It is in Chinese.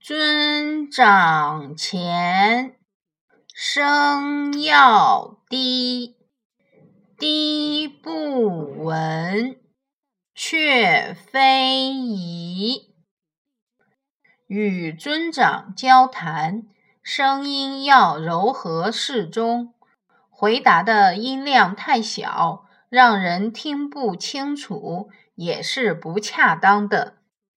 尊长前声要低低不闻却非宜与尊长交谈声音要柔和适中回答的音量太小让人听不清楚也是不恰当的。